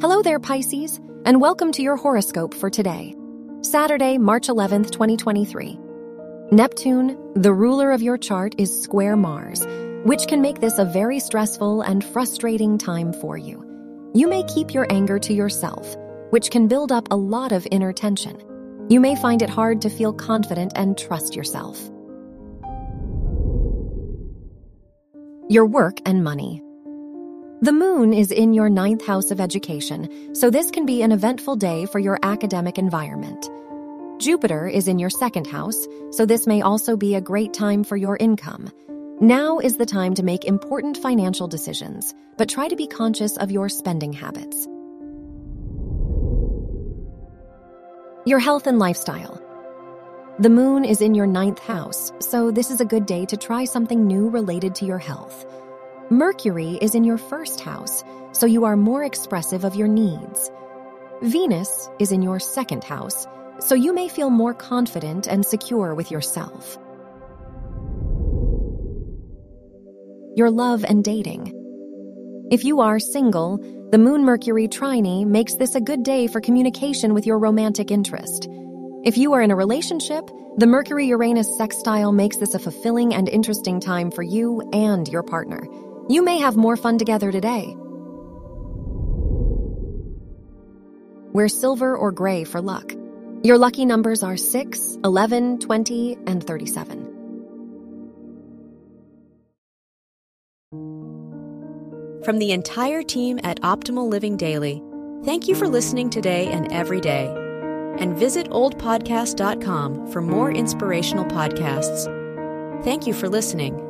Hello there, Pisces, and welcome to your horoscope for today, Saturday, March 11th, 2023. Neptune, the ruler of your chart, is square Mars, which can make this a very stressful and frustrating time for you. You may keep your anger to yourself, which can build up a lot of inner tension. You may find it hard to feel confident and trust yourself. Your work and money. The moon is in your ninth house of education, so this can be an eventful day for your academic environment. Jupiter is in your second house, so this may also be a great time for your income. Now is the time to make important financial decisions, but try to be conscious of your spending habits. Your health and lifestyle. The moon is in your ninth house, so this is a good day to try something new related to your health. Mercury is in your first house, so you are more expressive of your needs. Venus is in your second house, so you may feel more confident and secure with yourself. Your love and dating. If you are single, the Moon Mercury trine makes this a good day for communication with your romantic interest. If you are in a relationship, the Mercury Uranus sextile makes this a fulfilling and interesting time for you and your partner. You may have more fun together today. Wear silver or gray for luck. Your lucky numbers are 6, 11, 20, and 37. From the entire team at Optimal Living Daily, thank you for listening today and every day. And visit oldpodcast.com for more inspirational podcasts. Thank you for listening.